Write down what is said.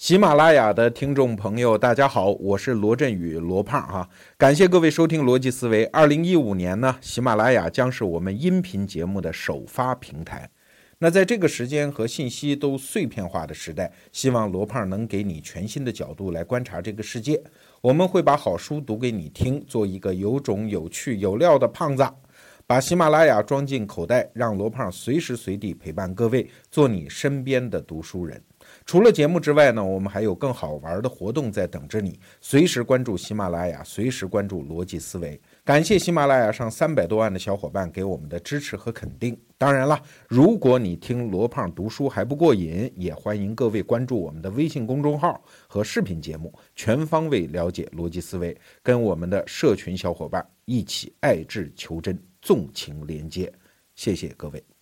喜马拉雅的听众朋友，大家好，我是罗振宇，罗胖哈，感谢各位收听逻辑思维。二零一五年呢，喜马拉雅将是我们音频节目的首发平台。那在这个时间和信息都碎片化的时代，希望罗胖能给你全新的角度来观察这个世界。我们会把好书读给你听，做一个有种、有趣、有料的胖子。把喜马拉雅装进口袋，让罗胖随时随地陪伴各位，做你身边的读书人。除了节目之外呢，我们还有更好玩的活动在等着你。随时关注喜马拉雅，随时关注逻辑思维。感谢喜马拉雅上三百多万的小伙伴给我们的支持和肯定。当然了，如果你听罗胖读书还不过瘾，也欢迎各位关注我们的微信公众号和视频节目，全方位了解逻辑思维，跟我们的社群小伙伴一起爱智求真。纵情连接，谢谢各位。